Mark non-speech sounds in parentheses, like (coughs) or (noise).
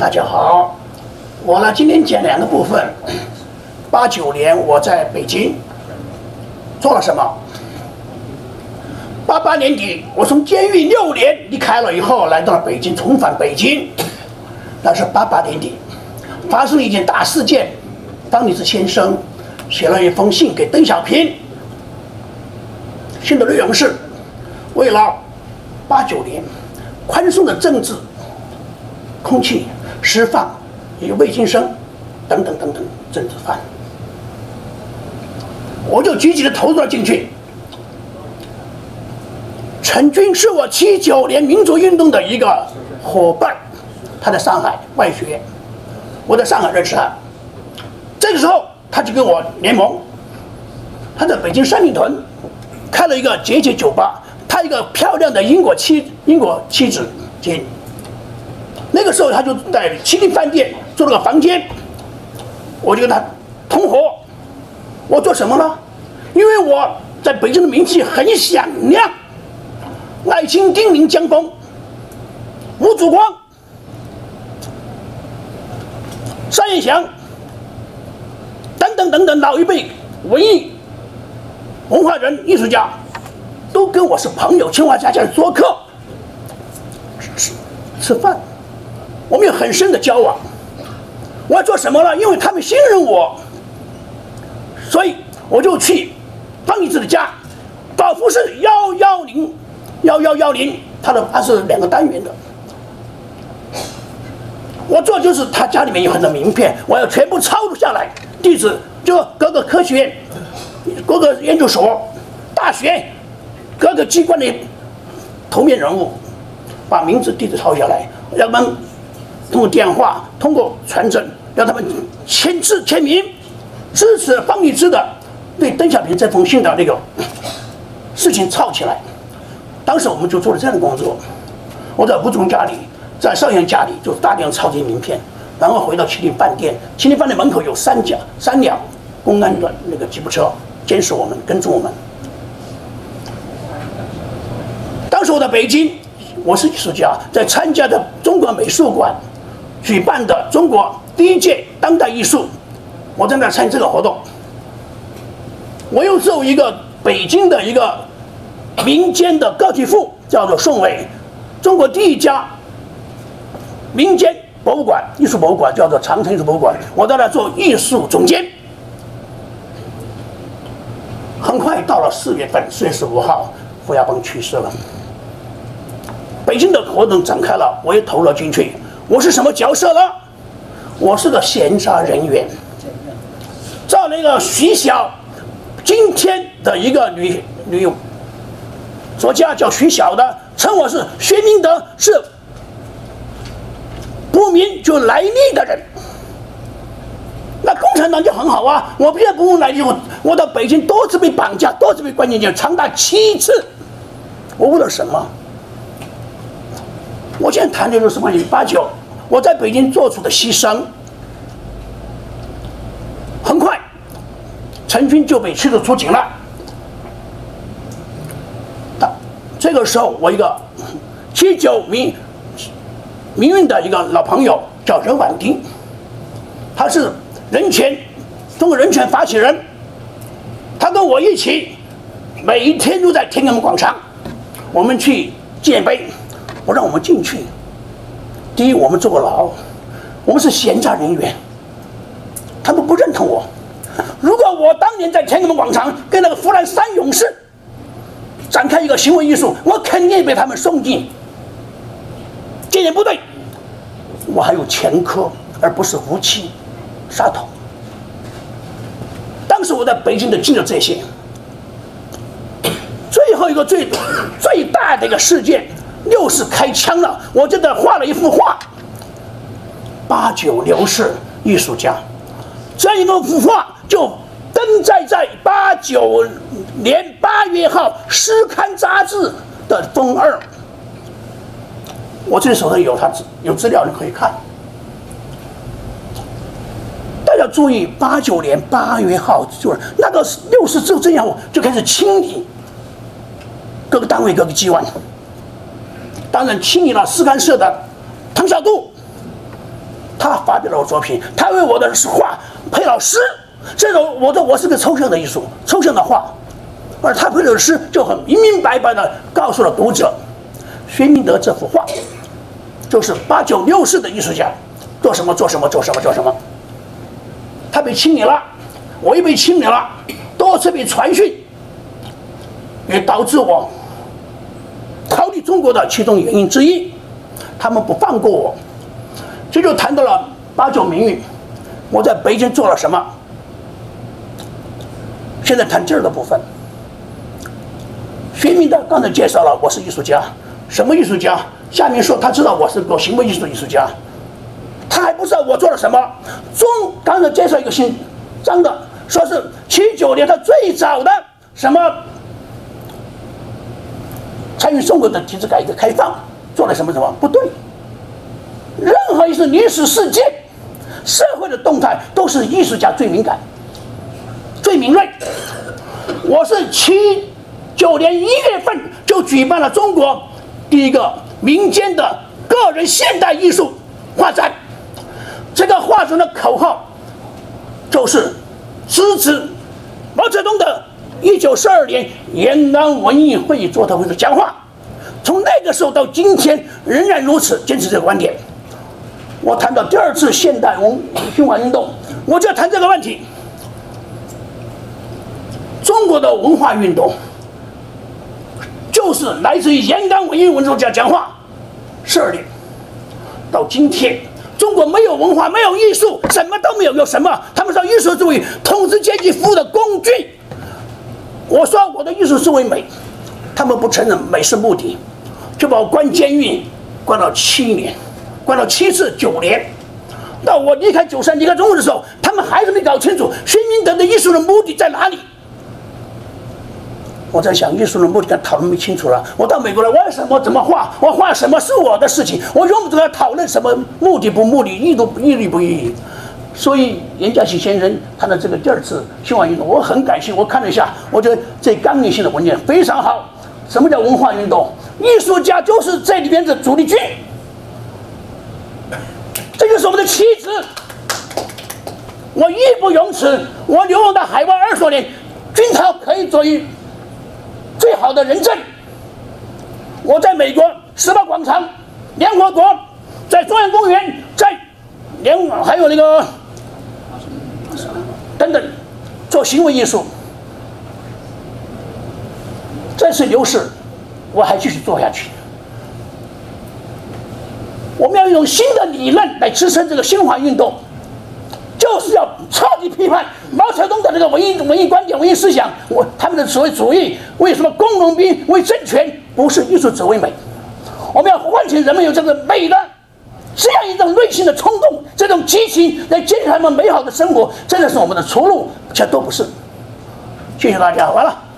大家好，我呢今天讲两个部分。八九年我在北京做了什么？八八年底我从监狱六年离开了以后，来到了北京，重返北京。那是八八年底，发生了一件大事件。当尼斯先生写了一封信给邓小平，信的内容是：为了八九年宽松的政治空气。释放与魏金生等等等等政治犯，我就积极的投入了进去。陈军是我七九年民族运动的一个伙伴，他在上海外学，我在上海认识他。这个时候他就跟我联盟，他在北京三里屯开了一个节节酒吧，他一个漂亮的英国妻英国妻子接。那个时候，他就在麒麟饭店租了个房间，我就跟他同伙。我做什么呢？因为我在北京的名气很响亮，爱卿丁宁江峰、吴祖光、单彦祥等等等等老一辈文艺文化人、艺术家，都跟我是朋友，请我家家做客吃吃饭。我们有很深的交往，我要做什么了？因为他们信任我，所以我就去方一智的家，宝福是幺幺零幺幺幺零，他的他是两个单元的。我做就是他家里面有很多名片，我要全部抄录下来，地址就各个科学院、各个研究所、大学、各个机关的头面人物，把名字、地址抄下来，让他们。通过电话，通过传真，让他们签字签名，支持方立之的对邓小平这封信的那个 (coughs) 事情抄起来。当时我们就做了这样的工作。我在吴总家里，在邵阳家里，就大量抄这些名片，然后回到麒麟饭店。麒麟饭店门口有三架三辆公安的那个吉普车监视我们，跟踪我们。当时我在北京，我是艺术家，在参加的中国美术馆。举办的中国第一届当代艺术，我正在参与这个活动。我又做一个北京的一个民间的个体户，叫做宋伟，中国第一家民间博物馆、艺术博物馆，叫做长城艺术博物馆。我在那做艺术总监。很快到了四月份，四月十五号，胡耀邦去世了。北京的活动展开了，我也投了进去。我是什么角色呢？我是个闲杂人员。照那个徐晓，今天的一个女女作家叫徐晓的，称我是薛明德，是不明就来历的人。那共产党就很好啊，我不要不问来历，我我到北京多次被绑架，多次被关进去，长达七次。我为了什么？我现在谈的就是什么？八九。我在北京做出的牺牲，很快，陈军就被驱逐出境了。这个时候，我一个七九民民运的一个老朋友叫任婉丁，他是人权中国人权发起人，他跟我一起每一天都在天安门广场，我们去纪念碑，我让我们进去。第一，我们坐过牢，我们是闲杂人员，他们不认同我。如果我当年在天安门广场跟那个湖南三勇士展开一个行为艺术，我肯定被他们送进纪念部队。我还有前科，而不是无期杀头。当时我在北京的进了这些，最后一个最最大的一个事件。又是开枪了，我就在画了一幅画。八九刘氏艺术家，这一幅画就登载在八九年八月号《诗刊》杂志的封二。我这里手上有他有资料，你可以看。大家注意，八九年八月号就是那个六四之后，这样就开始清理各个单位、各个机关。当然清理了诗刊社的唐小杜，他发表了我作品，他为我的画配了诗。这种我的我是个抽象的艺术，抽象的画，而他配的诗就很明明白白的告诉了读者，薛明德这幅画就是八九六四的艺术家做什么做什么做什么做什么。他被清理了，我也被清理了，多次被传讯，也导致我逃离中国的其中原因之一。他们不放过我，这就谈到了八九名运，我在北京做了什么？现在谈这儿的部分。薛明德刚才介绍了我是艺术家，什么艺术家？下面说他知道我是个行为艺术的艺术家。他还不知道我做了什么。中刚才介绍一个姓张的，说是七九年他最早的什么参与中国的体制改革开放，做了什么什么不对。任何一次历史事件、社会的动态，都是艺术家最敏感、最敏锐。我是七九年一月份就举办了中国第一个民间的个人现代艺术画展。这个画中的口号就是支持毛泽东的1942年延安文艺会议座谈会的讲话。从那个时候到今天，仍然如此坚持这个观点。我谈到第二次现代文循环运动，我就要谈这个问题：中国的文化运动就是来自于延安文艺文作家讲话十二年，到今天。中国没有文化，没有艺术，什么都没有。有什么？他们说艺术作为统治阶级服务的工具。我说我的艺术是为美，他们不承认美是目的，就把我关监狱，关了七年，关了七次九年。到我离开九三离开中国的时候，他们还是没搞清楚薛明德的艺术的目的在哪里。我在想艺术的目的，跟讨论不清楚了。我到美国来，为什么怎么画？我画什么是我的事情，我用不着讨论什么目的不目的，意图意义不意义。所以严家琪先生他的这个第二次新文运动，我很感谢。我看了一下，我觉得这纲领性的文件非常好。什么叫文化运动？艺术家就是这里边的主力军，这就是我们的旗帜。我义不容辞。我流亡到海外二十多年，军曹可以作为。最好的人证，我在美国时报广场、联合国，在中央公园，在联还有那个等等，做行为艺术。这次牛市，我还继续做下去。我们要用新的理论来支撑这个新华运动。就是要彻底批判毛泽东的这个文艺文艺观点、文艺思想。我他们的所谓主义，为什么工农兵为政权不是艺术只为美？我们要唤醒人们有这个美的这样一种内心的冲动，这种激情来坚持他们美好的生活，真的是我们的出路，这都不是。谢谢大家，完了。